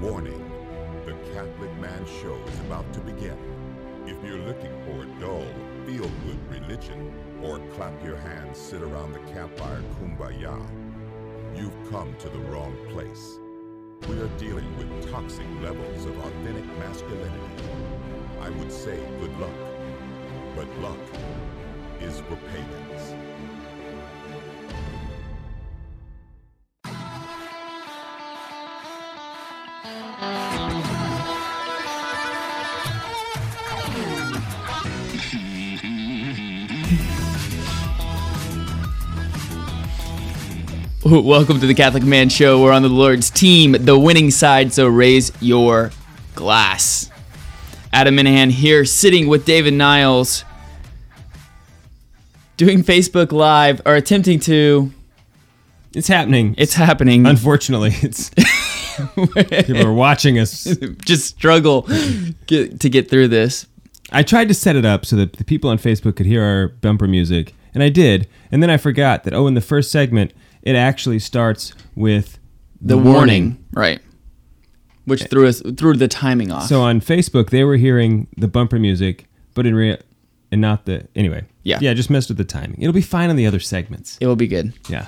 Warning The Catholic Man Show is about to begin. If you're looking for a dull, feel good religion, or clap your hands, sit around the campfire kumbaya, you've come to the wrong place. We are dealing with toxic levels of authentic masculinity. I would say good luck, but luck is for pagans. Welcome to the Catholic Man Show. We're on the Lord's team, the winning side, so raise your glass. Adam Minahan here, sitting with David Niles, doing Facebook Live, or attempting to. It's happening. It's happening. Unfortunately, it's people are watching us. Just struggle get, to get through this. I tried to set it up so that the people on Facebook could hear our bumper music, and I did. And then I forgot that oh, in the first segment, it actually starts with The, warning. right? Which eh. threw us threw the timing off. So on Facebook, they were hearing the bumper music, but in real and not the anyway. Yeah. yeah, just messed with the timing. It'll be fine on the other segments. it will be good. Yeah,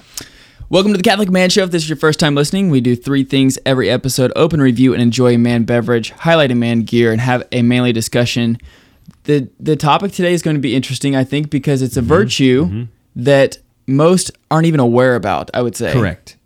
Welcome to the Catholic Man Show. If this is your first time listening, we do three things every episode open review and enjoy a man beverage, highlight a man gear, and have a manly discussion. The, the topic today is going to be interesting, I think, because it's a mm-hmm. virtue mm-hmm. that most aren't even aware about, I would say. correct.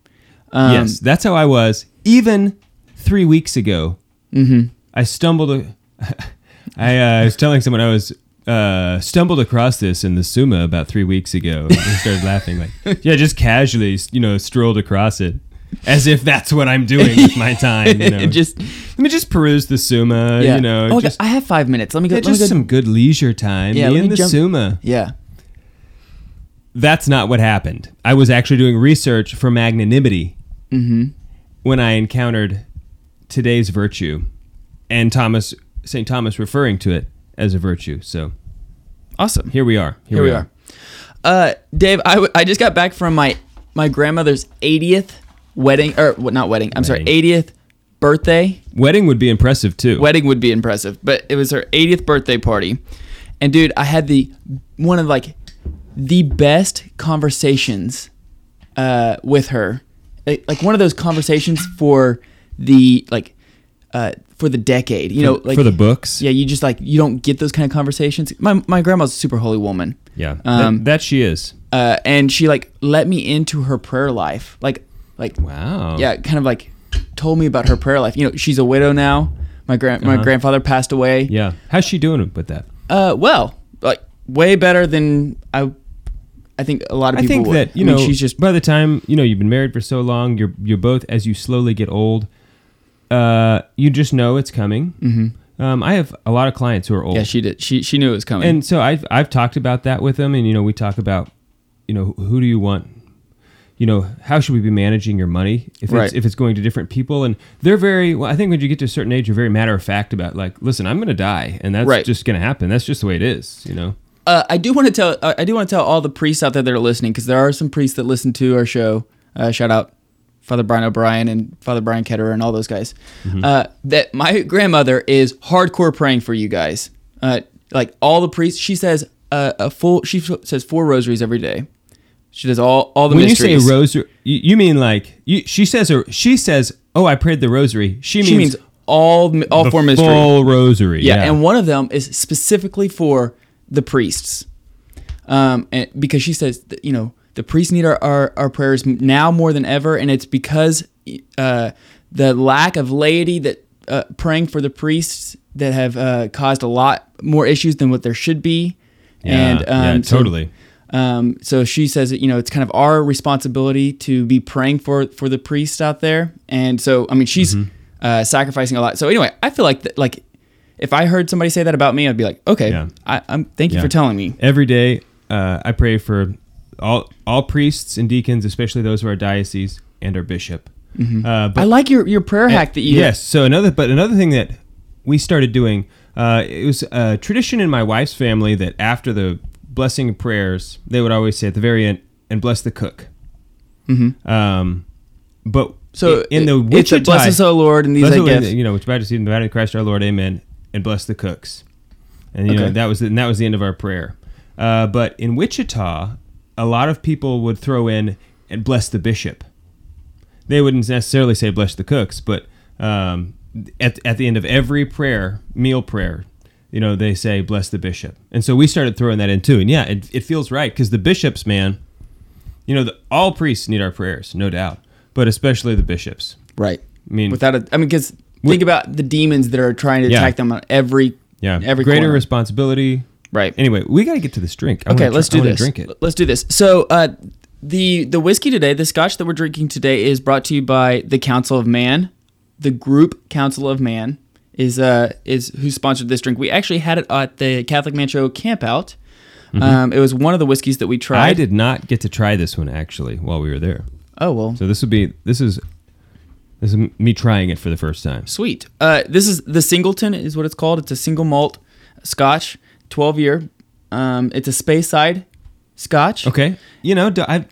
Um, yes, that's how I was. Even three weeks ago, Mm-hmm. I stumbled. A, I uh, was telling someone I was uh, stumbled across this in the Summa about three weeks ago. And started laughing, like, yeah, just casually, you know, strolled across it, as if that's what I'm doing with my time. You know, just, let me just peruse the Summa. yeah. You know, oh, just, I have five minutes. Let me go. yeah, let just go- some good leisure time. Yeah, me let and me the jump- Summa. Yeah. That's not what happened. I was actually doing research for magnanimity Mm-hmm. when I encountered today's virtue, and Thomas Saint Thomas referring to it as a virtue. So Awesome. here we are. Here we are. Uh, Dave, I, w- I just got back from my my grandmother's 80th wedding, or what? Not wedding. I'm sorry, 80th birthday. Wedding would be impressive too. Wedding would be impressive, but it was her 80th birthday party, and dude, I had the one of like the best conversations uh, with her, like, like one of those conversations for the like uh, for the decade. You know, like for the books. Yeah, you just like you don't get those kind of conversations. My my grandma's a super holy woman. Yeah, Um, that, that she is. uh, and she like let me into her prayer life, like like Wow. yeah, kind of like told me about her prayer life. You know, she's a widow now. My grand my Uh-huh. grandfather passed away. Yeah. How's she doing with that? Uh, well, like way better than I. I think a lot of people. I think would. that you I mean, know she's just by the time you know you've been married for so long, you're you're both as you slowly get old, uh, you just know it's coming. Mm-hmm. Um, I have a lot of clients who are old. yeah. She did. She she knew it was coming. and so I've I've talked about that with them, and you know we talk about, you know, who do you want, you know, how should we be managing your money if Right. it's if it's going to different people, and they're very well. I think when you get to a certain age, you're very matter of fact about like, listen, I'm going to die, and that's Right. just going to happen. That's just the way it is, you know. Uh, I do want to tell. Uh, I do want to tell all the priests out there that are listening, because there are some priests that listen to our show. Uh, shout out Father Brian O'Brien and Father Brian Ketterer and all those guys. Mm-hmm. Uh, that my grandmother is hardcore praying for you guys. Uh, like all the priests, she says uh, a full. She says four rosaries every day. She does all all the when mysteries. you say rosary, you, you mean like you, she says or she says, oh, I prayed the rosary. She means she means all all the four mysteries. full rosary. Yeah, Yeah, and one of them is specifically for the priests, um, and because she says that, you know the priests need our, our, our prayers now more than ever, and it's because uh, the lack of laity that uh, praying for the priests that have uh, caused a lot more issues than what there should be, Yeah, and yeah, um, so- totally. um, so she says that you know it's kind of our responsibility to be praying for for the priests out there, and so I mean she's Mm-hmm. uh, sacrificing a lot. So anyway, I feel like that, like if I heard somebody say that about me, I'd be like, okay, Yeah. I, I'm thank you Yeah. for telling me. every day uh, I pray for all all priests and deacons, especially those of our diocese and our bishop. Uh, but I like your your prayer hack that you yes. So another, but another thing that we started doing, uh, it was a tradition in my wife's family that after the blessing and prayers, they would always say at the very end, "and bless the cook." Mhm. Um, but So in the it- a Wichita- bless us, O Lord, and these I gifts. you know, which majesty in the of Christ our Lord, Amen, and bless the cooks. And you know that was the, and that was the end of our prayer. Uh, but in Wichita, a lot of people would throw in and bless the bishop. They wouldn't necessarily say bless the cooks, but um, at at the end of every prayer, meal prayer, you know, they say bless the bishop. And so we started throwing that in too. And yeah, it, it feels right because the bishops, man, you know, the, all priests need our prayers, no doubt, but especially the bishops. Right. I mean, Without a, I mean, because Think about the demons that are trying to Yeah. attack them on every, Yeah, every greater corner. responsibility. right. Anyway, we got to get to this drink. I Okay, let's try- do this. Drink it. Let's do this. So, uh, the the whiskey today, the scotch that we're drinking today, is brought to you by the Council of Man. The group Council of Man is uh is who sponsored this drink. We actually had it at the Catholic Man Show campout. Um, it was one of the whiskeys that we tried. Mm-hmm. I did not get to try this one actually while we were there. Oh well, So this would be this is this is me trying it for the first time. Sweet. Uh, this is the Singleton is what it's called. It's a single malt Scotch, twelve year. Um, it's a Speyside Scotch. Okay, you know, I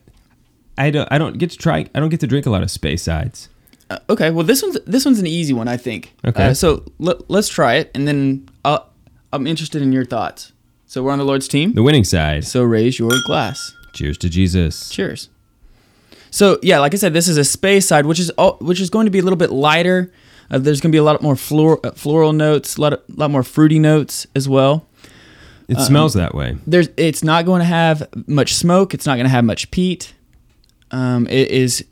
I don't I don't get to try I don't get to drink a lot of Speysides. Uh, okay. Well, this one's this one's an easy one, I think. Okay. Uh, so let, let's try it, and then I'll, I'm interested in your thoughts. So we're on the Lord's team. The winning side. So raise your glass. Cheers to Jesus. Cheers. So yeah, like I said, this is a Speyside, which is all, which is going to be a little bit lighter. Uh, there's going to be a lot more floral, uh, floral notes, a lot, of, lot more fruity notes as well. It Uh, smells that way. there's it's not going to have much smoke it's not going to have much peat um, it is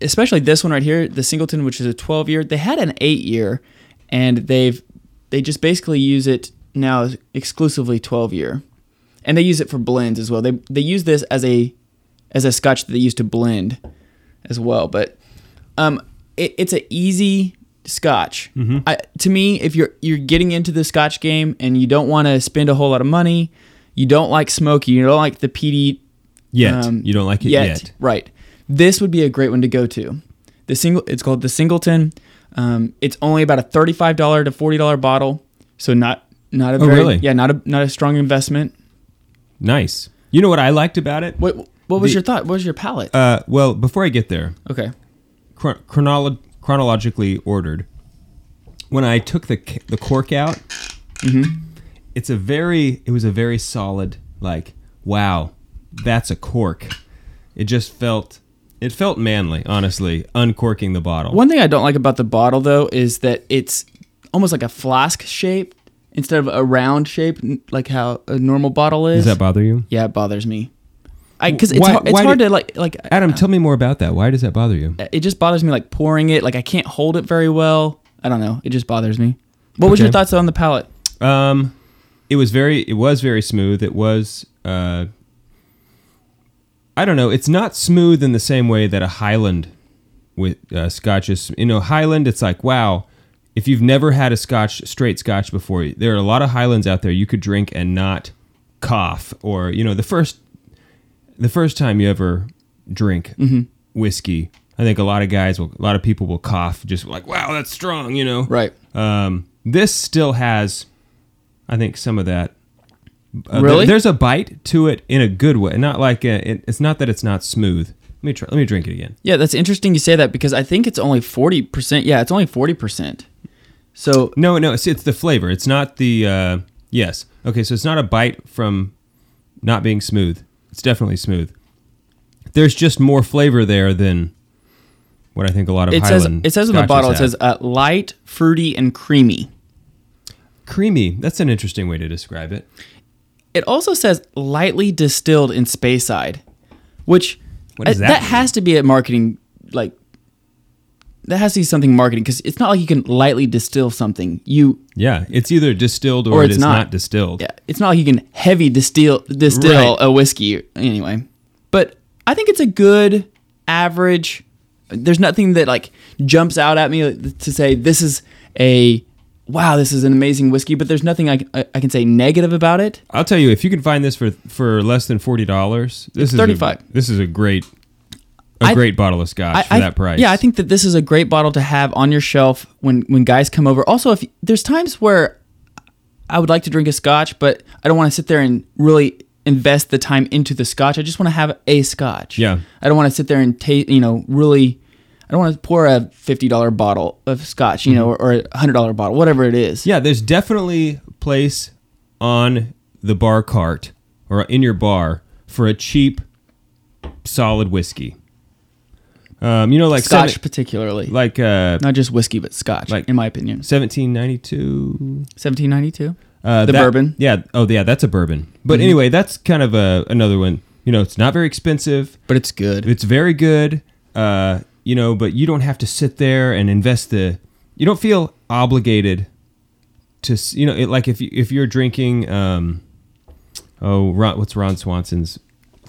especially this one right here the singleton which is a 12 year they had an 8 year and they've they just basically use it now exclusively 12 year and they use it for blends as well they they use this as a as a scotch that they use to blend as well but um it, it's an easy scotch I, to me if you're you're getting into the scotch game and you don't want to spend a whole lot of money you don't like smoky you don't like the peaty Yet um, you don't like it yet, yet. right this would be a great one to go to the single it's called the singleton um, it's only about a $35 to $40 bottle so not not a Oh, very, really? yeah not a not a strong investment Nice. You know what I liked about it? what what was The- your thought what was your palate Uh, well, before I get there, okay chron- chronolo- chronologically ordered. When I took the the cork out, it's a very it was a very solid like wow, that's a cork. It just felt it felt manly, honestly, uncorking the bottle. One thing I don't like about the bottle though is that it's almost like a flask shape instead of a round shape like how a normal bottle is. Does that bother you? yeah, it bothers me. I because it's Why- hard, it's why hard do- to like like Adam, tell me more about that. Why does that bother you? it just bothers me like pouring it like I can't hold it very well. I don't know. It just bothers me. What was your thoughts on the palate? Um, it was very, it was very smooth. It was, uh, I don't know. It's not smooth in the same way that a Highland with uh, Scotch is. You know, Highland. It's like wow. If you've never had a Scotch, straight Scotch before, there are a lot of Highlands out there you could drink and not cough, or you know, the first, the first time you ever drink whiskey, I think a lot of guys will, a lot of people will cough, just like wow, that's strong, you know. Right. Um, this still has, I think, some of that. Uh, Really? there- there's a bite to it in a good way. Not like a, it, it's not that it's not smooth. Let me try. Let me drink it again. Yeah, that's interesting you say that because I think it's only forty percent. Yeah, it's only forty percent. So No, no, it's, it's the flavor. It's not the. Uh, yes. Okay, so it's not a bite from not being smooth. It's definitely smooth. There's just more flavor there than what I think a lot of it says Highland it says on the bottle it says uh, light, fruity, and creamy. creamy. That's an interesting way to describe it. It also says lightly distilled in Speyside, which uh, that mean? has to be a marketing like that has to be something marketing because it's not like you can lightly distill something. You Yeah, it's either distilled or, Or it it's is not. not. distilled. yeah, it's not like you can heavy distill distill Right. a whiskey anyway. But I think it's a good average. There's nothing that like jumps out at me to say this is a wow, this is an amazing whiskey. But there's nothing I, I, can say negative about it. I'll tell you, if you can find this for for less than forty dollars, this is 35. this is a great a I- great bottle of scotch I- for I- that price. Yeah, I think that this is a great bottle to have on your shelf when when guys come over. Also, if there's times where I would like to drink a scotch, but I don't want to sit there and really invest the time into the scotch. I just want to have a scotch. Yeah. I don't want to sit there and taste, you know, really I don't want to pour a fifty dollar bottle of scotch, you know, mm-hmm. or, or a hundred dollar bottle, whatever it is. Yeah, there's definitely place on the bar cart or in your bar for a cheap, solid whiskey. Um, you know, like scotch, seven- particularly, like uh, not just whiskey, but scotch, like- in my opinion. 1792. Seventeen ninety two. Uh, The that- bourbon? Mm-hmm. Yeah. Oh, yeah. That's a bourbon. But anyway, that's kind of a, another one. You know, it's not very expensive. But it's good. It's very good. Uh, you know, but you don't have to sit there and invest the. You don't feel obligated to. s- You know, it, like if you, if you're drinking. Um, oh, Ron, what's Ron Swanson's?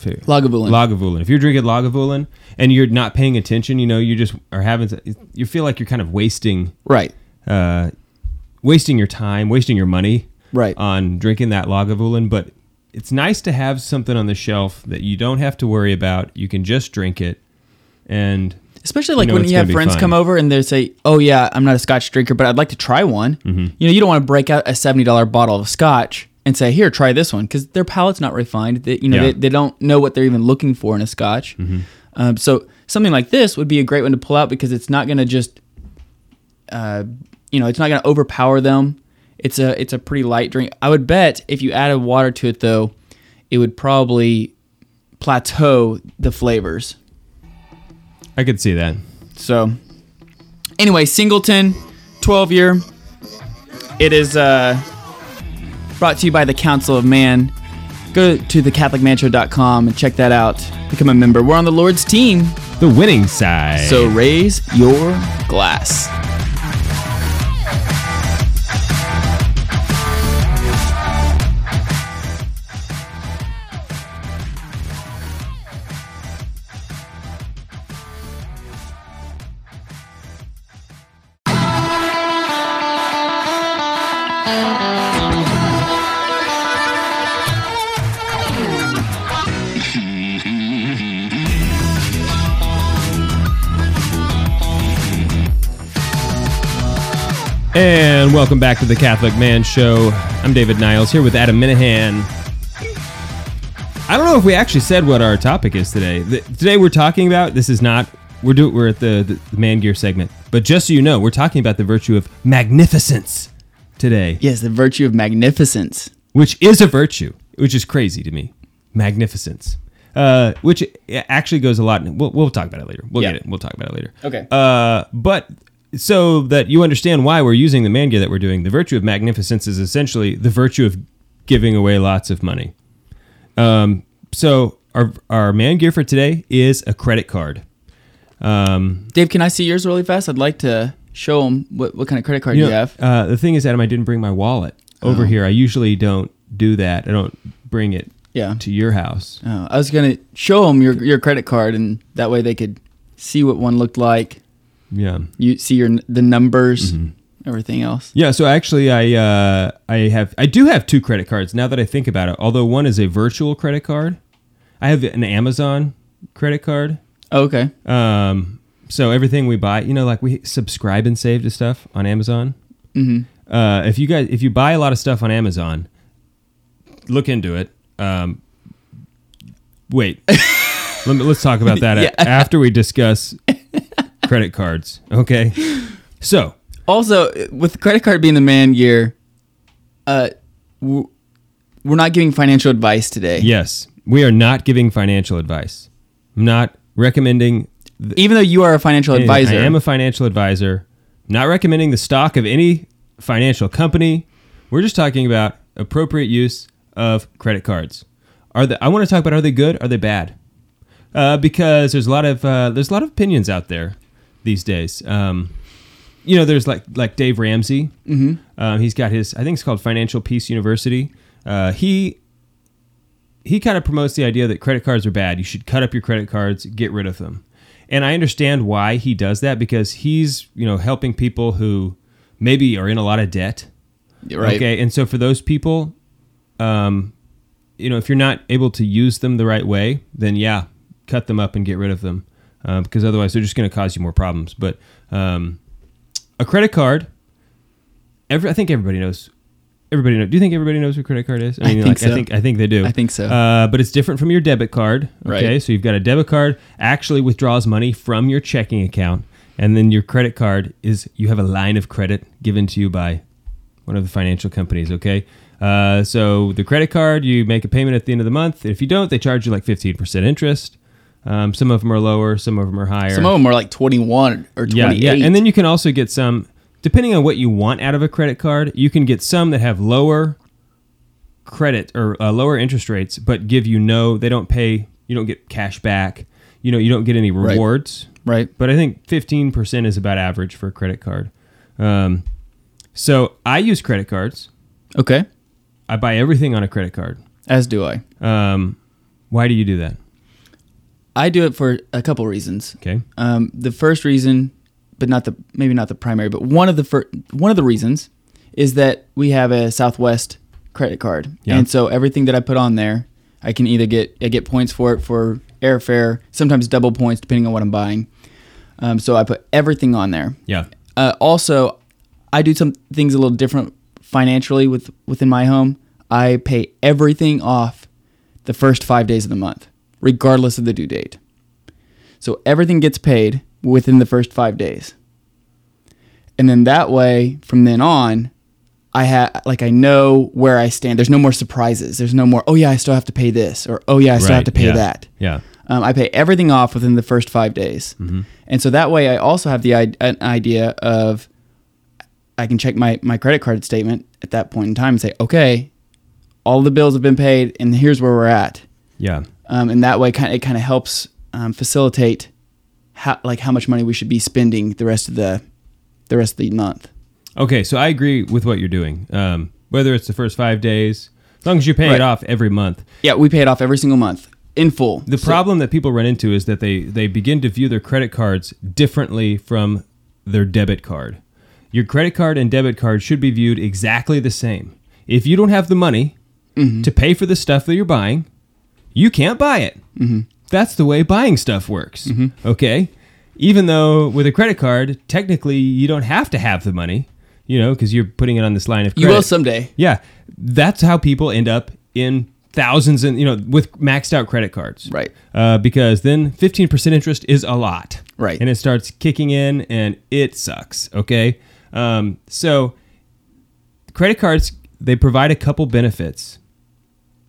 Lagavulin. Lagavulin. If you're drinking Lagavulin and you're not paying attention, you know, you just are having. You feel like you're kind of wasting right. uh, wasting your time, wasting your money Right. on drinking that Lagavulin. But it's nice to have something on the shelf that you don't have to worry about. You can just drink it, and Especially like know when you have friends come over and they say, "Oh yeah, I'm not a scotch drinker, but I'd like to try one." Mm-hmm. You know, you don't want to break out a seventy dollar bottle of scotch and say, "Here, try this one," because their palate's not refined. They, you know, Yeah. they, they don't know what they're even looking for in a scotch. Mm-hmm. Um, so something like this would be a great one to pull out because it's not going to just, uh, you know, it's not going to overpower them. It's a it's a pretty light drink. I would bet if you added water to it though, it would probably plateau the flavors. I could see that. So, anyway, Singleton, 12 year. It is uh, brought to you by the Council of Man. Go to thecatholicmantra.com and check that out. Become a member. We're on the Lord's team, The winning side. so raise your glass. And welcome back to the Catholic Man Show. I'm David Niles here with Adam Minahan. I don't know if we actually said what our topic is today. The, today we're talking about this is not we're do we're at the, the man gear segment, but just so you know, we're talking about the virtue of magnificence today, Yes, the virtue of magnificence. which is a virtue, which is crazy to me. Magnificence, uh, which actually goes a lot. We'll, we'll talk about it later. We'll Yeah. get it. We'll talk about it later. Okay. Uh, but so that you understand why we're using the man gear that we're doing, the virtue of magnificence is essentially the virtue of giving away lots of money. Um, so our our man gear for today is a credit card. Um, Dave, can I see yours really fast? I'd like to show them what, what kind of credit card you, you have. uh, the thing is, Adam, I didn't bring my wallet over here. I usually don't do that. I don't bring it Yeah. to your house. Oh, I was going to show them your, your credit card, and that way they could see what one looked like. Yeah. You see your the numbers, Mm-hmm. everything else. Yeah, so actually, I uh, I have I do have two credit cards now that I think about it. Although one is a virtual credit card, I have an Amazon credit card. Oh, okay. Um, so everything we buy, you know, like we subscribe and save to stuff on Amazon. Mm-hmm. Uh, if you guys, if you buy a lot of stuff on Amazon, look into it. Um, wait, Let me, let's talk about that Yeah. after we discuss credit cards. Okay, so Also, with credit card being the man gear, uh, we're not giving financial advice today. yes, we are not giving financial advice. I'm not recommending. th- Even though you are a financial advisor, I am a financial advisor. Not recommending the stock of any financial company. We're just talking about appropriate use of credit cards. Are they, I want to talk about are they good? Are they bad? Uh, because there's a lot of uh, there's a lot of opinions out there these days. Um, you know, there's like like Dave Ramsey. Mm-hmm. Um, he's got his I think it's called Financial Peace University. Uh, he he kind of promotes the idea that credit cards are bad. You should cut up your credit cards, get rid of them. And I understand why he does that because he's, you know, helping people who maybe are in a lot of debt. right? Okay. And so for those people, um, you know, if you're not able to use them the right way, then yeah, cut them up and get rid of them um, because otherwise they're just going to cause you more problems. But um, a credit card, every, I think everybody knows. Everybody know. Do you think everybody knows what credit card is? I think like, so. I think I think they do. I think so. Uh, but it's different from your debit card. Okay, Right. so you've got a debit card actually withdraws money from your checking account. and then your credit card is you have a line of credit given to you by one of the financial companies. Okay, uh, so the credit card you make a payment at the end of the month. If you don't, they charge you like fifteen percent interest. Um, some of them are lower, some of them are higher. Some of them are like 21 or 28. Yeah, yeah. And then you can also get some, depending on what you want out of a credit card, you can get some that have lower credit or uh, lower interest rates, but give you no, they don't pay, you don't get cash back, you know, you don't get any Right. rewards. right. But I think 15% is about average for a credit card. Um, so I use credit cards. Okay. I buy everything on a credit card. As do I. Um, why do you do that? I do it for a couple reasons. Okay. Um, the first reason, but not the maybe not the primary, but one of the fir- one of the reasons is that we have a Southwest credit card, Yeah. and so everything that I put on there, I can either get I get points for it for airfare, sometimes double points depending on what I'm buying. Um, so I put everything on there. Yeah. Uh, also, I do some things a little different financially with within my home. I pay everything off the first five days of the month, regardless of the due date. So everything gets paid within the first five days, and then that way, from then on, I have like I know where I stand. There's no more surprises. There's no more. Oh yeah, I still have to pay this, or oh yeah, I still have to pay yeah. that. Yeah. Um, I pay everything off within the first five days, and so that way I also have the an idea of I can check my my credit card statement at that point in time and say, okay, all the bills have been paid, and here's where we're at. Yeah. Um, and that way, kind it kind of helps um, facilitate how like how much money we should be spending the rest of the the rest of the month. Okay, so I agree with what you're doing. Um, whether it's the first five days, as long as you pay Right. it off every month. Yeah, we pay it off every single month in full. The So- problem that people run into is that they they begin to view their credit cards differently from their debit card. Your credit card and debit card should be viewed exactly the same. If you don't have the money to pay for the stuff that you're buying, you can't buy it. That's the way buying stuff works. Okay? Even though with a credit card, technically you don't have to have the money, you know, because you're putting it on this line of you credit. will someday. Yeah, that's how people end up in thousands and you know with maxed out credit cards. Right. Uh, because then 15% interest is a lot. Right. And it starts kicking in and it sucks. Okay. Um, so credit cards they provide a couple benefits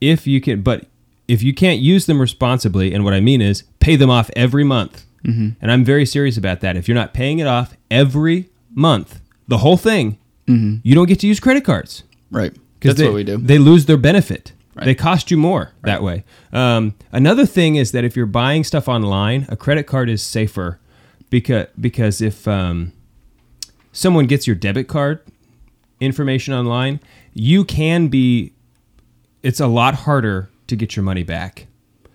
if you can, but if you can't use them responsibly, and what I mean is pay them off every month. Mm-hmm. And I'm very serious about that. If you're not paying it off every month, the whole thing, you don't get to use credit cards Right. because Mm-hmm. That's what we do. They lose their benefit. Right. They cost you more that way. Um, another thing is that if you're buying stuff online, a credit card is safer because because if um, someone gets your debit card information online, you can be. It's a lot harder to get your money back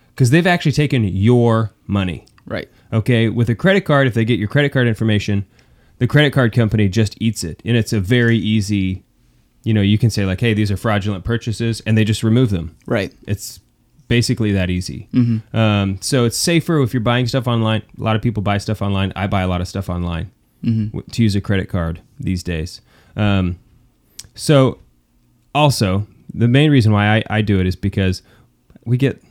because they've actually taken your money. right. Okay, with a credit card, if they get your credit card information, the credit card company just eats it, and it's a very easy. You know, you can say like, "Hey, these are fraudulent purchases," and they just remove them. Right. It's basically that easy. Mm-hmm. Um, so it's safer if you're buying stuff online. A lot of people buy stuff online. I buy a lot of stuff online Mm-hmm. to use a credit card these days. Um, so also the main reason why I, I do it is because we get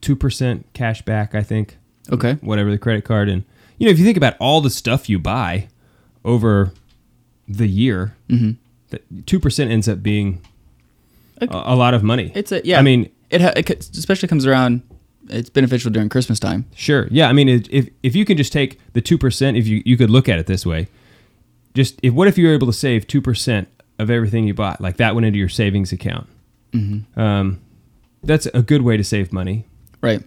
two percent cash back. I think Okay. whatever the credit card and you know if you think about all the stuff you buy over the year that two percent ends up being a, a lot of money It's a yeah. i mean it, ha- it especially comes around. It's beneficial during Christmas time. sure yeah i mean it, if if you can just take the two percent if you you could look at it this way just if what if you were able to save two percent of everything you bought like that went into your savings account um that's a good way to save money Right.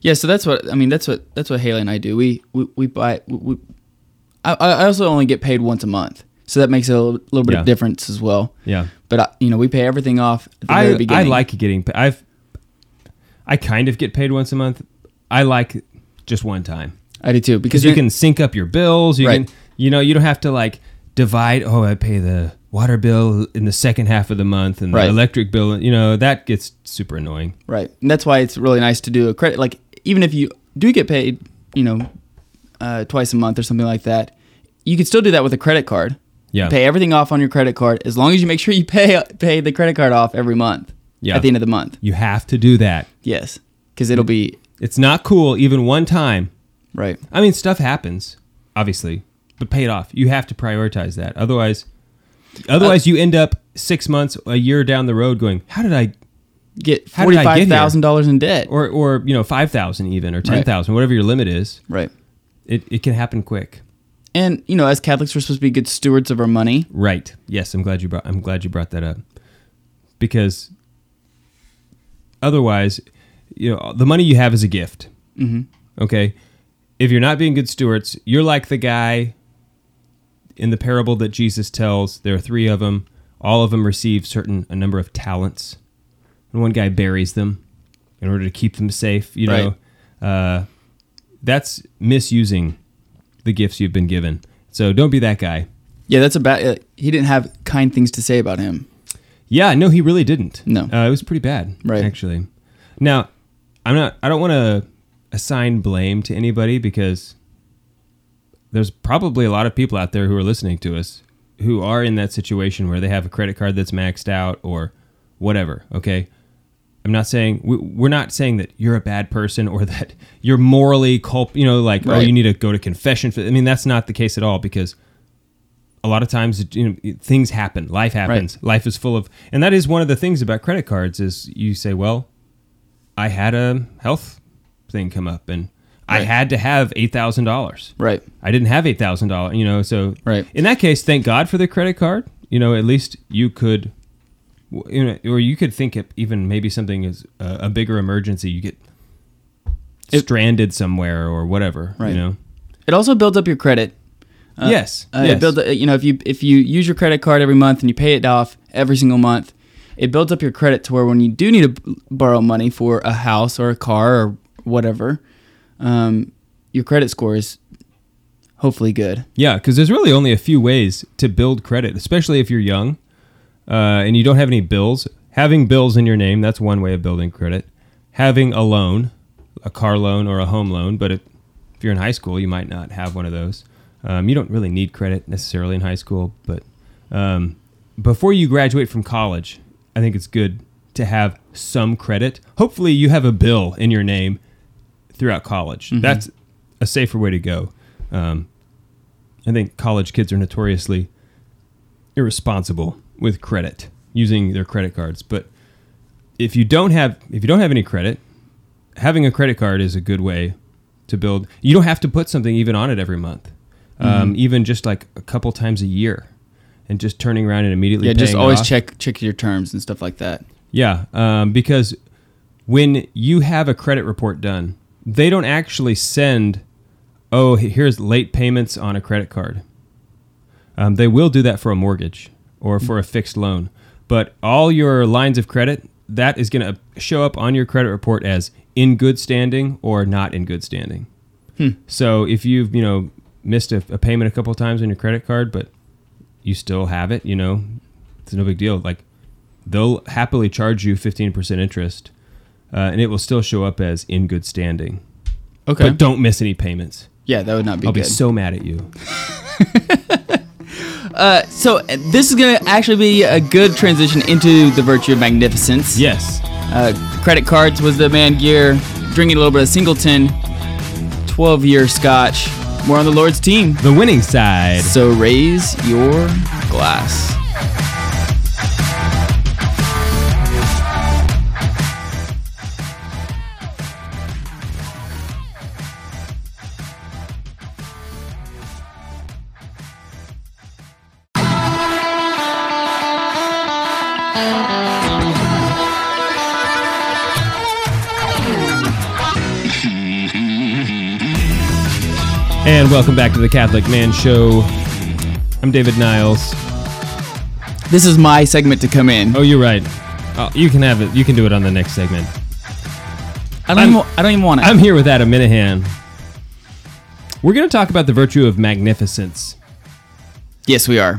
Yeah. So that's what I mean. That's what that's what Haley and I do. We we, we buy. We, we, I, I also only get paid once a month, so that makes a little, little bit Yeah. of difference as well. yeah But I, you know, we pay everything off at the very I, I like getting I've I kind of get paid once a month. I like just one time I do too because because you can sync up your bills. You Right. can you know you don't have to like divide. Oh, I pay the water bill in the second half of the month and Right. the electric bill. You know that gets super annoying. Right. And that's why it's really nice to do a credit. Like, even if you do get paid, you know, uh, twice a month or something like that, you can still do that with a credit card. Yeah. Pay everything off on your credit card as long as you make sure you pay pay the credit card off every month. Yeah. At the end of the month. You have to do that. Yes. Because it'll be It's not cool even one time. right. I mean, stuff happens, obviously, but pay it off. You have to prioritize that. Otherwise, otherwise you end up six months, a year down the road, going, "How did I?" Get forty did I get here? five thousand dollars in debt. Or or you know five thousand even or ten thousand, whatever your limit is. right. It it can happen quick. And you know, as Catholics, we're supposed to be good stewards of our money. Right. Yes, I'm glad you brought I'm glad you brought that up. Because otherwise, you know, the money you have is a gift. Mm-hmm. Okay? If you're not being good stewards, you're like the guy in the parable that Jesus tells. There are 3 of them. All of them receive certain a number of talents. And one guy buries them in order to keep them safe, you know. Uh that's misusing the gifts you've been given. So don't be that guy. Yeah, that's about. Uh, he didn't have kind things to say about him. Yeah, no, he really didn't. No. uh, it was pretty bad, Right. Actually, now I'm not. I don't want to assign blame to anybody because there's probably a lot of people out there who are listening to us who are in that situation where they have a credit card that's maxed out or whatever. Okay, I'm not saying we, we're not saying that you're a bad person or that you're morally culp. You know, like oh, you need to go to confession. For, I mean, that's not the case at all because a lot of times you know things happen life happens life is full of and that is one of the things about credit cards is you say well i had a health thing come up and i Right. had to have $8000 Right. i didn't have $8000 you know so Right. in that case thank god for the credit card you know at least you could you know or you could think even maybe something is a, a bigger emergency you get It- stranded somewhere or whatever Right. you know It also builds up your credit. Uh, yes, Uh, yes. It builds, uh, you know, if you if you use your credit card every month and you pay it off every single month, it builds up your credit to where when you do need to borrow money for a house or a car or whatever, um, your credit score is hopefully good. Yeah, because there's really only a few ways to build credit, especially if you're young uh, and you don't have any bills. Having bills in your name, that's one way of building credit. Having a loan, a car loan or a home loan, but if, if you're in high school, you might not have one of those. Um, you don't really need credit necessarily in high school, but um, before you graduate from college, I think it's good to have some credit. Hopefully, you have a bill in your name throughout college. That's a safer way to go. Um, I think college kids are notoriously irresponsible with credit, using their credit cards. But if you don't have if you don't have any credit, having a credit card is a good way to build. You don't have to put something even on it every month, um, even just like a couple times a year, and just turning around and immediately Yeah, just always check check your terms and stuff like that. Yeah, um, because when you have a credit report done, they don't actually send, oh, here's late payments on a credit card. Um, they will do that for a mortgage or for a fixed loan, but all your lines of credit that is going to show up on your credit report as in good standing or not in good standing. So if you've you know missed a, a payment a couple times on your credit card, but you still have it, you know, it's no big deal. Like they'll happily charge you 15% interest uh, and it will still show up as in good standing. Okay. But don't miss any payments. yeah, that would not be I'll good. be so mad at you. uh, so uh, this is going to actually be a good transition into the virtue of magnificence. Yes. Uh, credit cards was the man gear. Drinking a little bit of Singleton, 12 year scotch. More on the Lord's team. The winning side. So raise your glass. And welcome back to the Catholic Man Show. I'm David Niles. This is my segment to come in. Oh, you're right. Oh, you can have it. You can do it on the next segment. I don't, I'm- even, I don't even want it. I'm here with Adam Minahan. We're going to talk about the virtue of magnificence, yes, we are.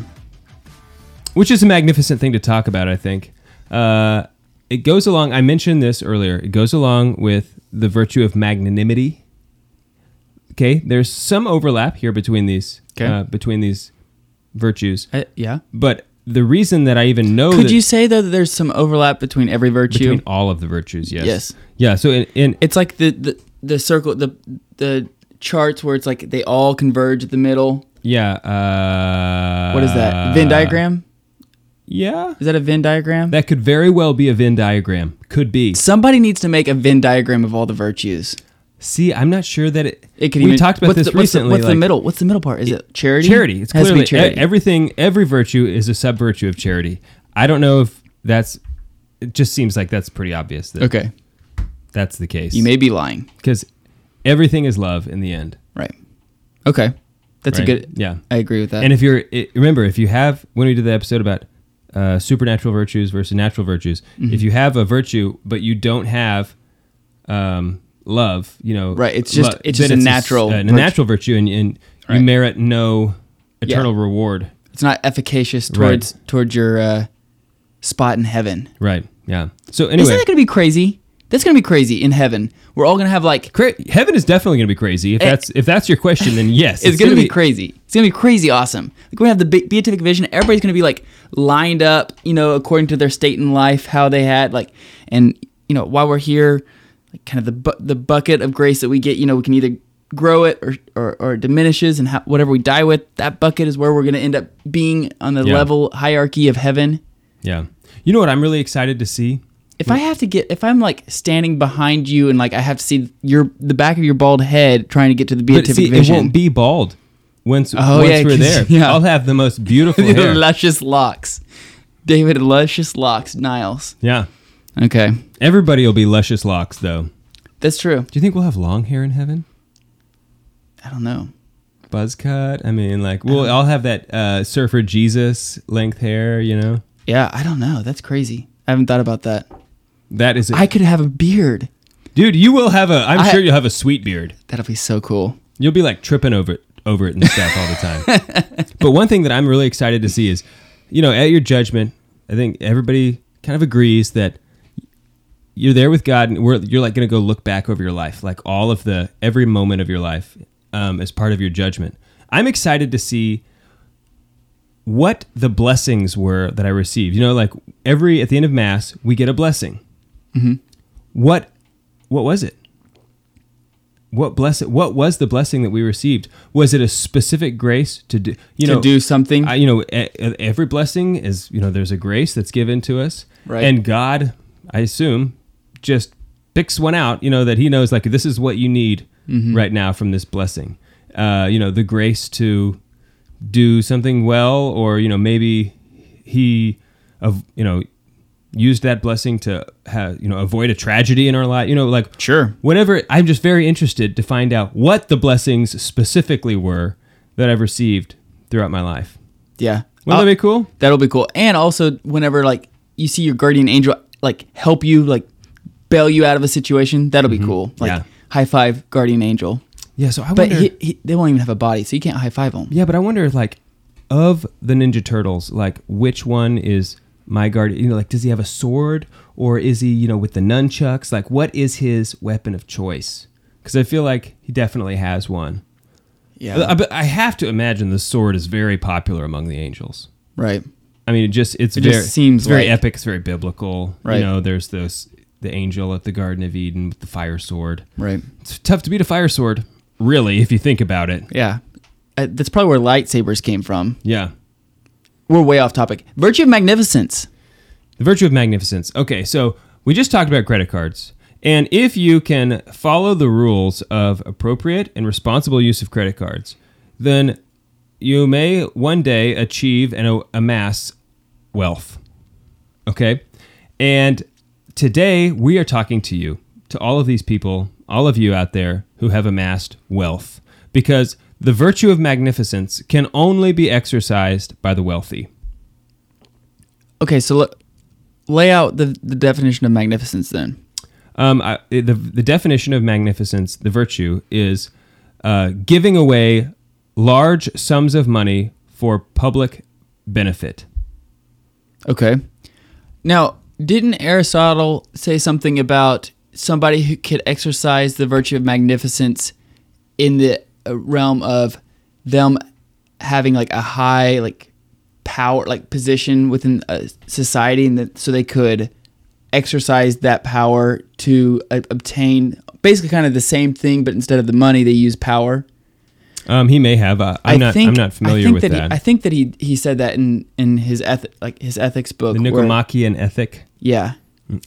which is a magnificent thing to talk about, I think. Uh, it goes along, I mentioned this earlier, it goes along with the virtue of magnanimity. Okay, there's some overlap here between these Okay. uh, between these virtues, Uh, yeah. but the reason that I even know Could that you say though that there's some overlap between every virtue? between all of the virtues, yes, Yes. yeah. So in, in it's like the, the the circle the the charts where it's like they all converge at the middle. Yeah. Uh, What is that? Venn diagram? Yeah. Is that a Venn diagram? That could very well be a Venn diagram. Could be. Somebody needs to make a Venn diagram of all the virtues. See, I'm not sure that it. It could we even, talked about what's this the, what's recently. The, what's the middle? What's the middle part? Is it charity? Charity. It's clearly charity. everything. Every virtue is a sub virtue of charity. I don't know if that's. It just seems like that's pretty obvious that okay, that's the case. you may be lying. because everything is love in the end. Right. Okay, that's right? a good. Yeah. I agree with that. And if you're it, remember, if you have when we did the episode about uh, supernatural virtues versus natural virtues, Mm-hmm. if you have a virtue but you don't have um, love, you know, Right, it's just- it's just a natural uh, a virtue. natural virtue, and, and you merit no eternal reward. it's not efficacious Right. towards towards your uh, spot in heaven. Right. Yeah. So anyway, Isn't that going to be crazy? That's going to be crazy in heaven. We're all going to have like cra- heaven is definitely going to be crazy. If Eh. that's if that's your question, then yes, it's, going to be, crazy. It's going to be crazy awesome. Like we're going to have the be- beatific vision. Everybody's going to be like lined up, you know, according to their state in life, how they had like, and you know, while we're here, like kind of the bu- the bucket of grace that we get, you know, we can either grow it or or, or it diminishes, and how, whatever we die with, that bucket is where we're going to end up being on the Yeah. level hierarchy of heaven. Yeah. You know what I'm really excited to see? If I have to get, if I'm like standing behind you and like I have to see your the back of your bald head trying to get to the beatific see, it won't be bald. Once, Oh, once yeah, we're there, yeah. I'll have the most beautiful hair. luscious locks. David luscious locks, Niles. Yeah. Okay, Everybody will be luscious locks, though. that's true. Do you think we'll have long hair in heaven? I don't know. Buzz cut? I mean, like, we'll all have that uh, surfer Jesus length hair, you know? Yeah, I don't know. That's crazy. I haven't thought about that. That is it. I could have a beard. Dude, you will have a, I'm I- sure you'll have a sweet beard. That'll be so cool. You'll be like tripping over it, over it and stuff all the time. but one thing that I'm really excited to see is, you know, at your judgment, I think everybody kind of agrees that you're there with God, and we're, you're like going to go look back over your life, like all of the every moment of your life, um, as part of your judgment. I'm excited to see what the blessings were that I received. You know, like every at the end of Mass, we get a blessing. What what was it? What bless What was the blessing that we received? Was it a specific grace to do? You to know, do something. I, you know, every blessing is you know there's a grace that's given to us, Right. And God, I assume, just picks one out. You know that He knows like this is what you need Mm-hmm. right now from this blessing. Uh, you know, the grace to do something well, or you know maybe He, of you know, used that blessing to have you know avoid a tragedy in our life. You know, like Sure. whenever I'm just very interested to find out what the blessings specifically were that I've received throughout my life. yeah. Wouldn't I'll- that be cool? That'll be cool. And also, whenever like you see your guardian angel like help you, like bail you out of a situation, that'll be mm-hmm. cool. Like Yeah. high five, guardian angel. Yeah. So I But wonder. he, he, they won't even have a body, so you can't high five them. yeah, but I wonder if like of the Ninja Turtles, like which one is my guardian? You know, like does he have a sword or is he you know with the nunchucks? Like what is his weapon of choice? Because I feel like he definitely has one. Yeah. But I have to imagine the sword is very popular among the angels. right. I mean, it just it's It very just seems it's very like- epic. It's very biblical. Right. You know, there's this the angel at the Garden of Eden with the fire sword. Right. It's tough to beat a fire sword, really, if you think about it. Yeah. Uh, that's probably where lightsabers came from. Yeah. We're way off topic. Virtue of magnificence. The virtue of magnificence. Okay, so we just talked about credit cards. And if you can follow the rules of appropriate and responsible use of credit cards, then you may one day achieve and amass wealth. Okay? And today we are talking to you, to all of these people, all of you out there who have amassed wealth, because the virtue of magnificence can only be exercised by the wealthy. Okay, so l- lay out the, the definition of magnificence then. Um, I, the the definition of magnificence, the virtue, is uh, giving away large sums of money for public benefit. Okay. Now, didn't Aristotle say something about somebody who could exercise the virtue of magnificence in the uh, realm of them having like a high like power like position within a society and that so they could exercise that power to uh, obtain basically kind of the same thing but instead of the money they use power Um, he may have. Uh, I'm I not. think I'm not familiar I think with that. that. He, I think that he he said that in in his eth- like his ethics book. the where- Nicomachean ethic. yeah,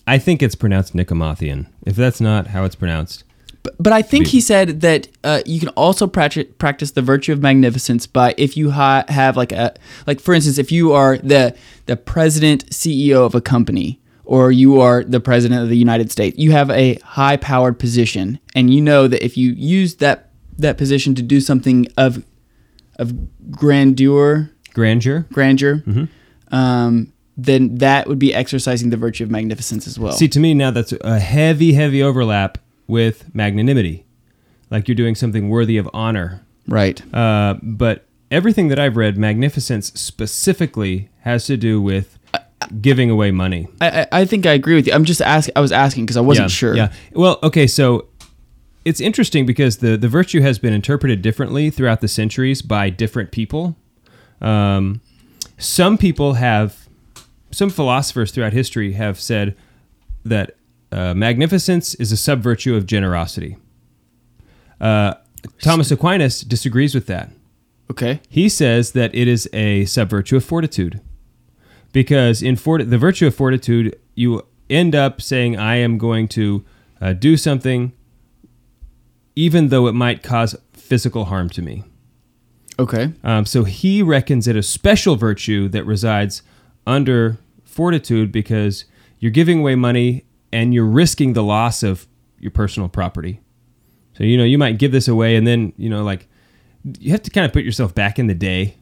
I think it's pronounced Nicomathian. If that's not how it's pronounced, but, but I think Be- he said that uh, you can also practice practice the virtue of magnificence by if you ha- have like a like for instance if you are the the president CEO of a company or you are the president of the United States you have a high powered position and you know that if you use that that position to do something of of grandeur grandeur. grandeur Mm-hmm. um, then that would be exercising the virtue of magnificence as well See, to me now that's a heavy, heavy overlap with magnanimity, like you're doing something worthy of honor. right Uh, but everything that I've read, magnificence specifically has to do with giving away money. I, I I think I agree with you. I'm just asking. I was asking because I wasn't yeah, sure. Yeah. Well, okay, so it's interesting because the the virtue has been interpreted differently throughout the centuries by different people. Um, some people have, some philosophers throughout history have said that uh, magnificence is a sub virtue of generosity. Uh, Thomas Aquinas disagrees with that. Okay. He says that it is a sub virtue of fortitude, because in fort- the virtue of fortitude, you end up saying, "I am going to uh, do something, even though it might cause physical harm to me." Okay. Um, so he reckons it a special virtue that resides under fortitude because you're giving away money and you're risking the loss of your personal property. So you know you might give this away and then you know like you have to kind of put yourself back in the day.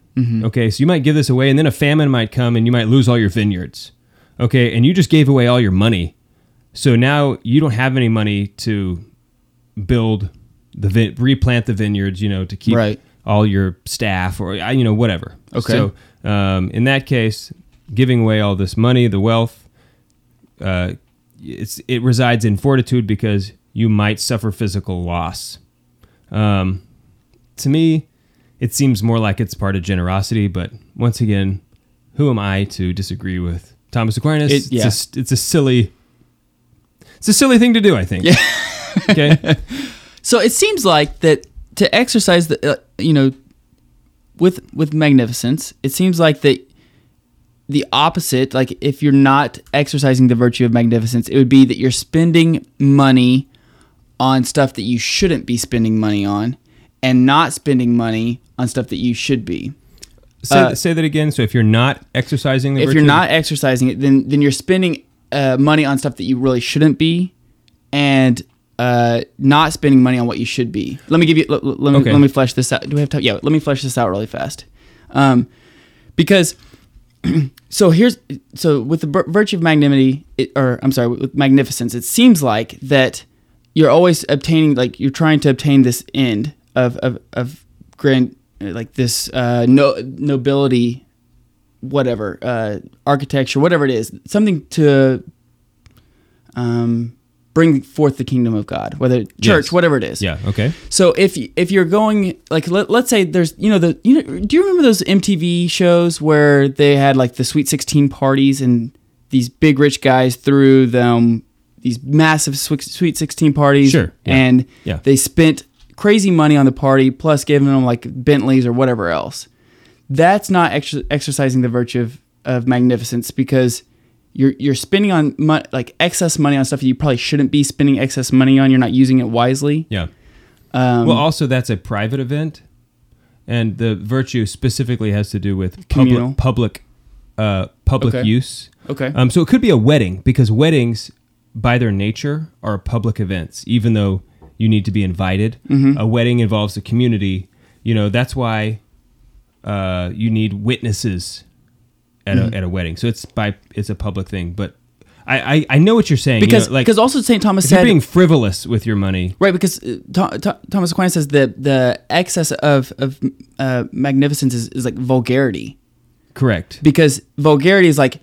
Okay, so you might give this away and then a famine might come and you might lose all your vineyards. Okay, and you just gave away all your money. So now you don't have any money to build the vin- replant the vineyards, you know, to keep Right. all your staff or you know whatever. Okay. So um, in that case, giving away all this money, the wealth, uh, it's it resides in fortitude because you might suffer physical loss. Um, to me, it seems more like it's part of generosity, but once again, who am I to disagree with Thomas Aquinas? It- yeah. it's, a, it's a silly, it's a silly thing to do. I think. Yeah. okay. So it seems like that to exercise the uh, you know with with magnificence, it seems like that the opposite, like if you're not exercising the virtue of magnificence, it would be that you're spending money on stuff that you shouldn't be spending money on and not spending money on stuff that you should be. Say, Uh, say that again. So if you're not exercising the if virtue, you're not exercising it, then then you're spending uh, money on stuff that you really shouldn't be, and uh, not spending money on what you should be. Let me give you. Let, let me Okay. let me flesh this out. Do we have time? Yeah. Let me flesh this out really fast, um, because so here's so with the virtue of magnanimity, it, or I'm sorry, with magnificence, it seems like that you're always obtaining, like you're trying to obtain this end of of of grand, like this uh, no nobility whatever uh, architecture, whatever it is, something to um, bring forth the kingdom of God, whether church, Yes. whatever it is. yeah, okay, So if if you're going like let, let's say there's you know the you know do you remember those MTV shows where they had like the Sweet 16 parties and these big rich guys threw them these massive Sweet Sweet 16 parties Sure, yeah, and yeah. they spent crazy money on the party plus giving them like Bentleys or whatever else. That's not ex- exercising the virtue of, of magnificence because you're you're spending on mo- like excess money on stuff you probably shouldn't be spending excess money on. You're not using it wisely. yeah. Um, well, also that's a private event, and the virtue specifically has to do with Communal. public, public, uh, public Okay. use. okay. Um, so it could be a wedding because weddings, by their nature, are public events. Even though you need to be invited, Mm-hmm. a wedding involves the community. You know that's why uh, you need witnesses at Mm-hmm. a at a wedding. So it's by it's a public thing. But I I, I know what you're saying you because know, like because also St. Thomas if you're said being frivolous with your money. right because uh, Tho- Tho- Thomas Aquinas says that the excess of of uh, magnificence is, is like vulgarity Correct. because vulgarity is like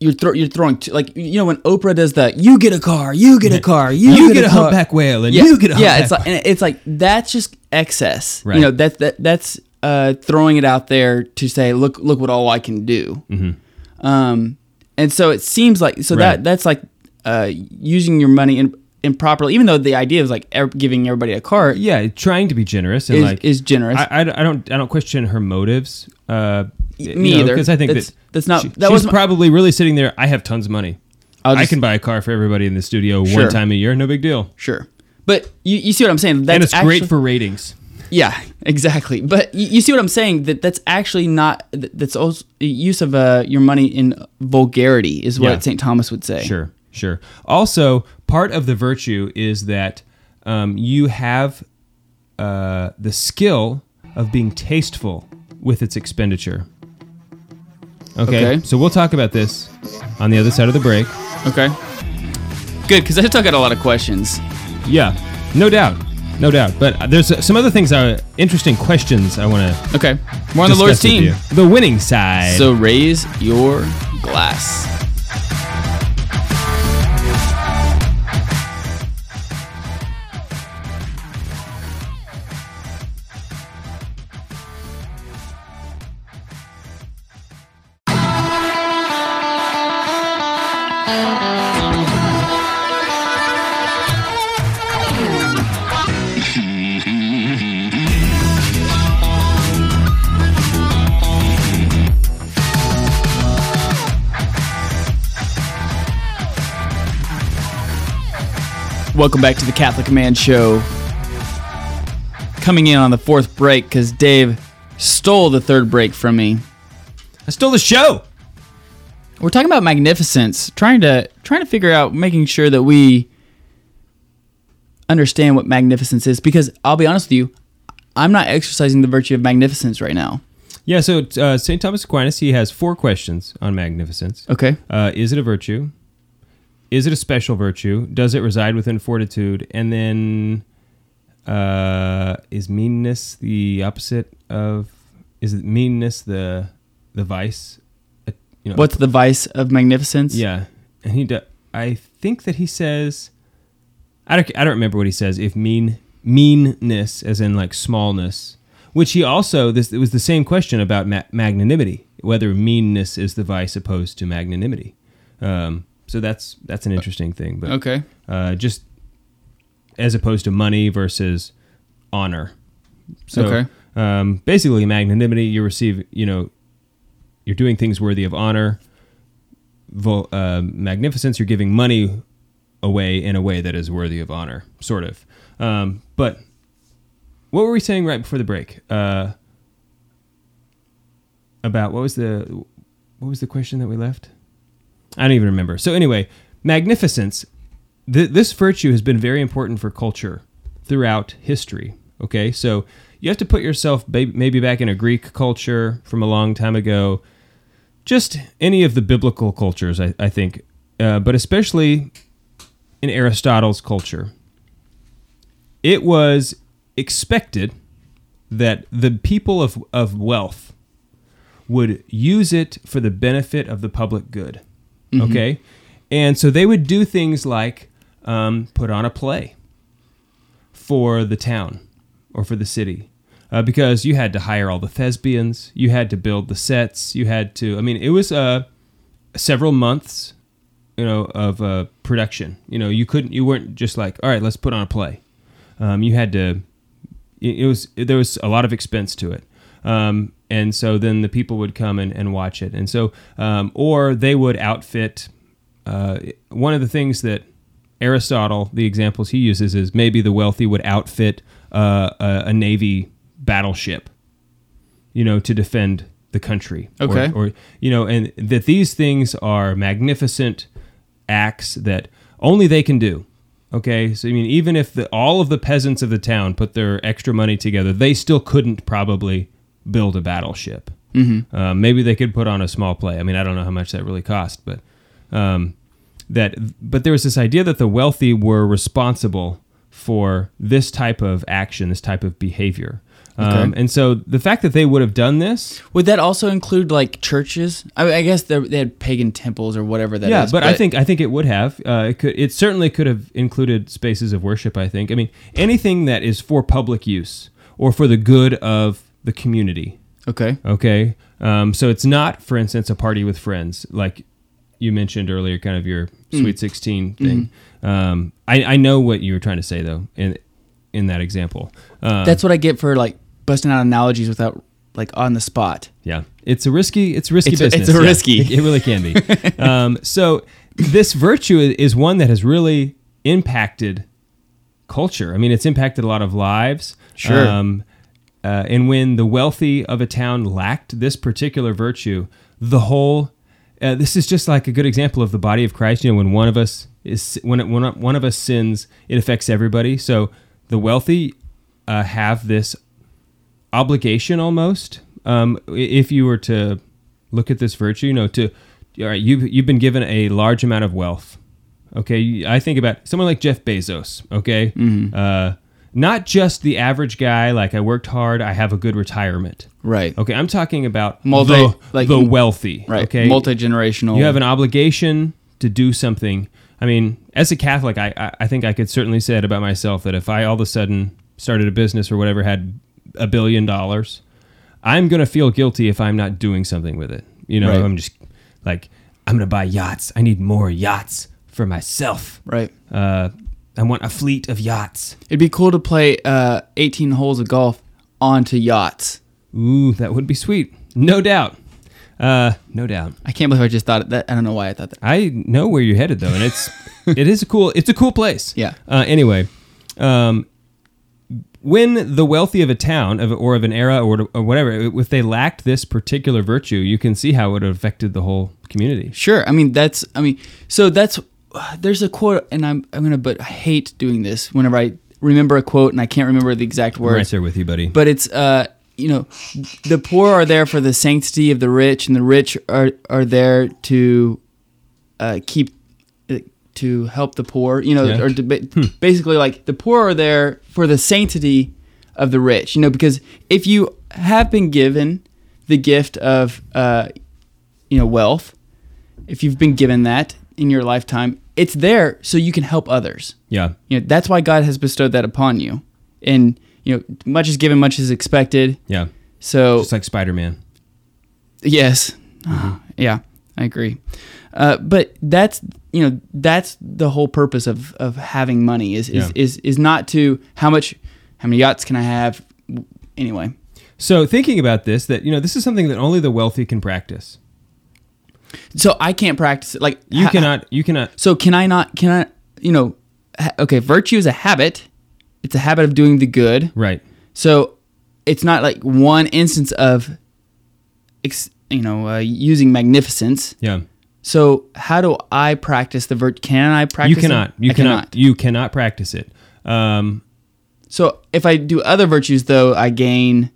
you're throw, you're throwing t- like you know when Oprah does the you get a car you get a car you, You, get, a car. humpback whale and yeah, you get a yeah it's like and it's like that's just excess Right. you know that that that's uh, throwing it out there to say look look what all I can do um and so it seems like so Right. that that's like uh, using your money and improperly, even though the idea is like ev- giving everybody a cart yeah, trying to be generous and is, like is generous. I, I, I don't I don't question her motives. Uh, Me either. because I think That's- that that's not- she- that was probably really sitting there. I have tons of money. I'll I can buy a car for everybody in the studio Sure. one time a year. No big deal. sure, but you, you see what I'm saying? That's and it's actually, great for ratings. Yeah, exactly. But you, you see what I'm saying? That that's actually not. That's also use of uh, your money in vulgarity is what Yeah. St. Thomas would say. Sure, sure. Also, part of the virtue is that um, you have uh, the skill of being tasteful with its expenditure. Okay? Okay. so we'll talk about this on the other side of the break. Okay. Good, because I still got a lot of questions. Yeah, no doubt, no doubt. But there's uh, some other things, are interesting questions I want to. Okay, more on the Lord's team. The winning side. So raise your glass. Welcome back to the Catholic Man Show. Coming in on the fourth break because Dave stole the third break from me. I stole the show. We're talking about magnificence, trying to trying to figure out, making sure that we understand what magnificence is. Because I'll be honest with you, I'm not exercising the virtue of magnificence right now. Yeah, so uh, St. Thomas Aquinas, he has four questions on magnificence. Okay. Uh, is it a virtue? Is it a special virtue? Does it reside within fortitude? And then, uh, is meanness the opposite of? Is it meanness the the vice? Uh, you know, What's the vice of magnificence? Yeah, and he. Do, I think that he says. I don't. I don't remember what he says. If mean meanness, as in like smallness, which he also this it was the same question about ma- magnanimity, whether meanness is the vice opposed to magnanimity. Um, so that's that's an interesting thing, but Okay. uh, just as opposed to money versus honor. So Okay. um, basically, magnanimity you receive, you know, you're doing things worthy of honor. Vol- uh, magnificence, you're giving money away in a way that is worthy of honor, sort of. Um, but what were we saying right before the break? Uh, about what was the what was the question that we left? I don't even remember. So anyway, magnificence. Th- this virtue has been very important for culture throughout history. Okay, so you have to put yourself maybe back in a Greek culture from a long time ago, just any of the biblical cultures, I, I think, uh, but especially in Aristotle's culture. It was expected that the people of, of wealth would use it for the benefit of the public good. Okay? And so they would do things like um, put on a play for the town or for the city. Uh, because you had to hire all the thespians, you had to build the sets, you had to. I mean, it was uh, several months, you know, of uh, production. You know, you couldn't, you weren't just like, all right, let's put on a play. Um, you had to. It it was there was a lot of expense to it, um, and so then the people would come and, and watch it, and so um, or they would outfit. Uh, one of the things that Aristotle, the examples he uses, is maybe the wealthy would outfit uh, a, a navy battleship, you know, to defend the country. Or- Okay. Or, you know, and that these things are magnificent acts that only they can do. Okay, so I mean, even if the, all of the peasants of the town put their extra money together, they still couldn't probably build a battleship. Mm-hmm. Uh, maybe they could put on a small play. I mean, I don't know how much that really cost, but um, that but there was this idea that the wealthy were responsible for this type of action, this type of behavior. Um, and so the fact that they would have done this, Would that also include like churches? I, mean, I guess they had pagan temples or whatever that is. yeah, but, I think I think it would have. Uh, it could. It certainly could have included spaces of worship. I think. I mean, anything that is for public use or for the good of the community. Okay. Okay. Um, so it's not, for instance, a party with friends, like you mentioned earlier, kind of your Sweet Sixteen thing. Um, I I know what you were trying to say though in in that example. Um, That's what I get for like busting out analogies without like on the spot. Yeah, it's a risky. It's risky It's a- business. it's a yeah. risky. It, it really can be. um, so this virtue is one that has really impacted culture. I mean, it's impacted a lot of lives. Sure. Um, uh, and when the wealthy of a town lacked this particular virtue, the whole uh, this is just like a good example of the body of Christ. You know, when one of us is when it, when one of us sins, it affects everybody. So the wealthy uh, have this obligation almost. Um, if you were to look at this virtue, you know, to all right, you've you've been given a large amount of wealth. Okay, I think about someone like Jeff Bezos. Okay, uh, not just the average guy. Like I worked hard, I have a good retirement. Right. Okay, I'm talking about Multi- the, like- the wealthy. Right. Okay, Multi generational. you have an obligation to do something. I mean, as a Catholic, I, I, I think I could certainly say it about myself that if I all of a sudden started a business or whatever had a billion dollars, I'm going to feel guilty if I'm not doing something with it. You know, Right. I'm just like, I'm going to buy yachts. I need more yachts for myself. right. Uh, I want a fleet of yachts. It'd be cool to play uh, 18 holes of golf onto yachts. Ooh, that would be sweet. No doubt. Uh, no doubt. I can't believe I just thought that. I don't know why I thought that. I know where you're headed though, and it's it is a cool it's a cool place. Yeah. Uh, anyway, um, when the wealthy of a town of, or of an era or, or whatever, if they lacked this particular virtue, you can see how it affected the whole community. Sure. I mean, that's. I mean, so that's. There's a quote, and I'm. I'm gonna. But I hate doing this whenever I remember a quote and I can't remember the exact words. I'm right there with you, buddy. But it's. uh you know, the poor are there for the sanctity of the rich, and the rich are are there to uh, keep uh, to help the poor. You know, Yeah. or to, ba- basically like the poor are there for the sanctity of the rich. You know, because if you have been given the gift of uh, you know wealth, if you've been given that in your lifetime, it's there so you can help others. yeah. You know, that's why God has bestowed that upon you. And you know, much is given, much is expected. Yeah. So Just like Spider Man. Yes. Yeah, I agree. Uh, but that's you know that's the whole purpose of, of having money is is, Yeah. is is not to how much how many yachts can I have anyway. So thinking about this, that you know, this is something that only the wealthy can practice. So I can't practice it like You ha- cannot. You cannot. So can I not can I you know ha- okay virtue is a habit. It's a habit of doing the good. Right. So it's not like one instance of ex, you know uh, using magnificence. Yeah. So how do I practice the virtue? Can I practice? You it? cannot. You I cannot, You cannot practice it. Um, So if I do other virtues, though, I gain.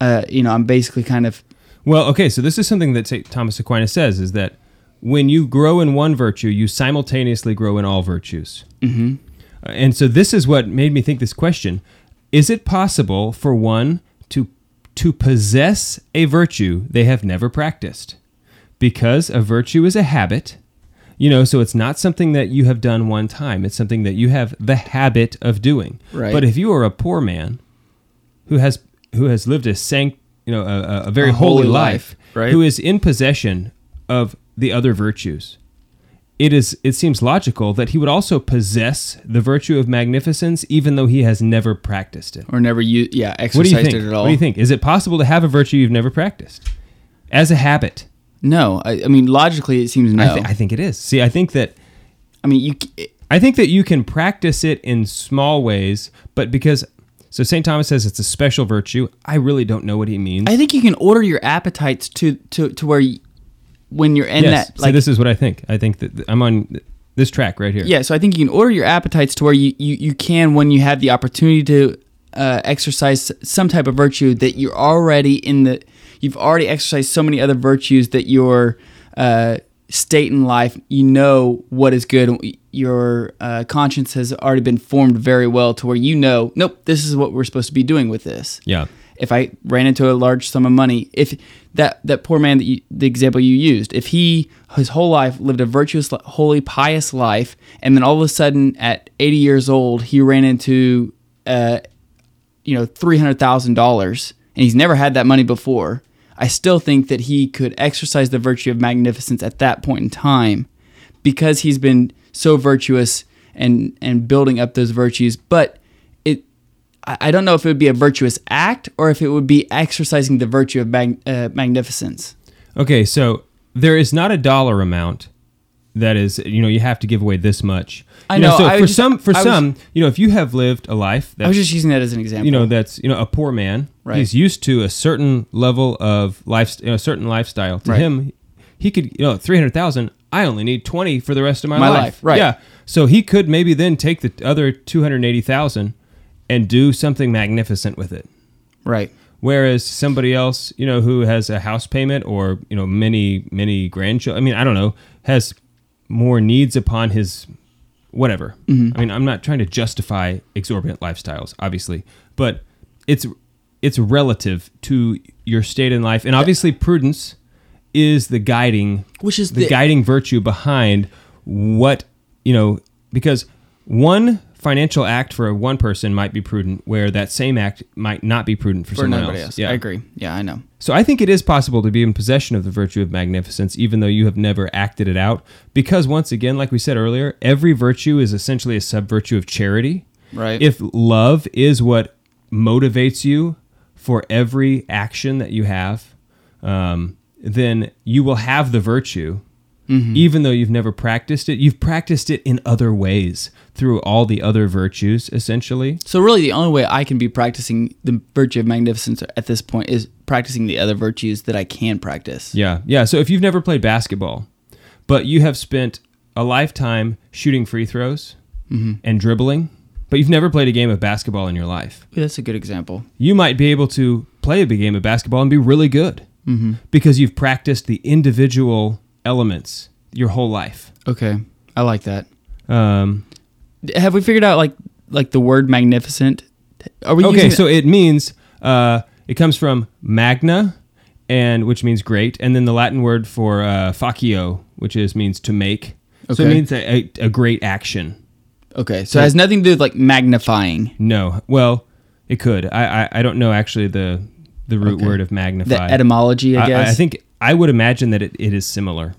Uh, you know, I'm basically kind of Well, okay, so this is something that St. Thomas Aquinas says is that when you grow in one virtue, you simultaneously grow in all virtues. Mm-hmm. and so this is what made me think this question: Is it possible for one to to possess a virtue they have never practiced? Because a virtue is a habit, you know, so it's not something that you have done one time. It's something that you have the habit of doing. Right. But if you are a poor man who has who has lived a sanct, you know, a, a- very A holy, holy life, life, right? who is in possession of the other virtues, it is it seems logical that he would also possess the virtue of magnificence, even though he has never practiced it. or never use yeah What do exercised you think? it at all. What do you think? Is it possible to have a virtue you've never practiced as a habit? No, I, I mean logically it seems no. I, thi- I think it is. See, I think that I mean you. I think that you can practice it in small ways, but because so St. Thomas says it's a special virtue. I really don't know what he means. I think you can order your appetites to to to where you, when you're in yes. that so this is what I think. I think that I'm on this track right here. yeah. So I think you can order your appetites to where you you, you can when you have the opportunity to uh, exercise some type of virtue that you're already in the you've already exercised so many other virtues that your uh, state in life you know what is good your uh, conscience has already been formed very well to where you know nope this is what we're supposed to be doing with this Yeah. if I ran into a large sum of money, if that that poor man that you, the example you used, if he his whole life lived a virtuous, holy, pious life, and then all of a sudden at 80 years old he ran into, uh, you know, three hundred thousand dollars, and he's never had that money before. I still think that he could exercise the virtue of magnificence at that point in time, because he's been so virtuous and and building up those virtues. But it, I, don't know if it would be a virtuous act or if it would be exercising the virtue of mag, uh, magnificence. Okay, so there is not a dollar amount that is you know you have to give away this much. I You know, So I for just- some for I was- some you know if you have lived a life I was just using that as an example. you know that's you know a poor man Right. he's used to a certain level of life you know, a certain lifestyle to Right. him he could you know 300,000 I only need 20 for the rest of my, My life. life, right. yeah so he could maybe then take the other 280,000 and do something magnificent with it right. Whereas somebody else, you know, who has a house payment or you know many many grandchildren, I mean, I don't know, has more needs upon his whatever. Mm-hmm. I mean, I'm not trying to justify exorbitant lifestyles, obviously, but it's it's relative to your state in life, and obviously prudence is the guiding Which is the, the- guiding virtue behind what you know because one financial act for one person might be prudent where that same act might not be prudent for, For someone else. else. Yeah. I agree. Yeah, I know. So I think it is possible to be in possession of the virtue of magnificence, even though you have never acted it out. Because once again, like we said earlier, every virtue is essentially a sub virtue of charity. Right. If love is what motivates you for every action that you have, um, then you will have the virtue. Mm-hmm. Even though you've never practiced it, you've practiced it in other ways through all the other virtues, essentially. So really, the only way I can be practicing the virtue of magnificence at this point is practicing the other virtues that I can practice. Yeah, yeah. So if you've never played basketball, but you have spent a lifetime shooting free throws mm-hmm. and dribbling, but you've never played a game of basketball in your life, That's a good example. you might be able to play a big game of basketball and be really good mm-hmm. because you've practiced the individual elements your whole life. Okay, I like that. Um, Have we figured out like like the word magnificent? Are we okay, so it means uh, it comes from magna, and which means great, and then the Latin word for uh, facio, which is means to make. So it means a, a, a great action. okay? So it has nothing to do with like magnifying. No, well, it could. I I, I don't know actually the the root Okay. word of magnify. The etymology, I I, guess. I think I would imagine that it, it is similar.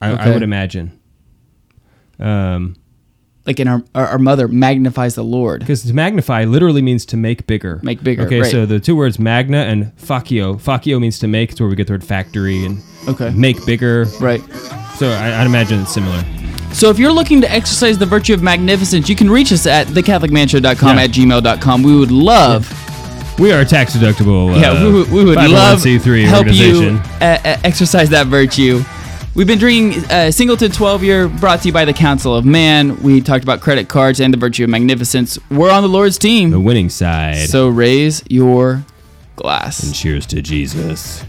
I, I would imagine. Um, like in our, our mother magnifies the Lord. because to magnify literally means to make bigger. Make bigger, Okay, right. so the two words magna and facio. Facio means to make. It's where we get the word factory and Okay. make bigger. Right. So I, I'd imagine it's similar. So if you're looking to exercise the virtue of magnificence, you can reach us at thecatholicmanshow.com Yeah. at gmail.com. We would love, We are a tax deductible. yeah, uh, we, would- we would love 501c3 help you organization. uh, uh, exercise that virtue. We've been drinking uh, Singleton 12 year brought to you by the Council of Man. We talked about credit cards and the virtue of magnificence. We're on the Lord's team, The winning side. So raise your glass. and cheers to Jesus.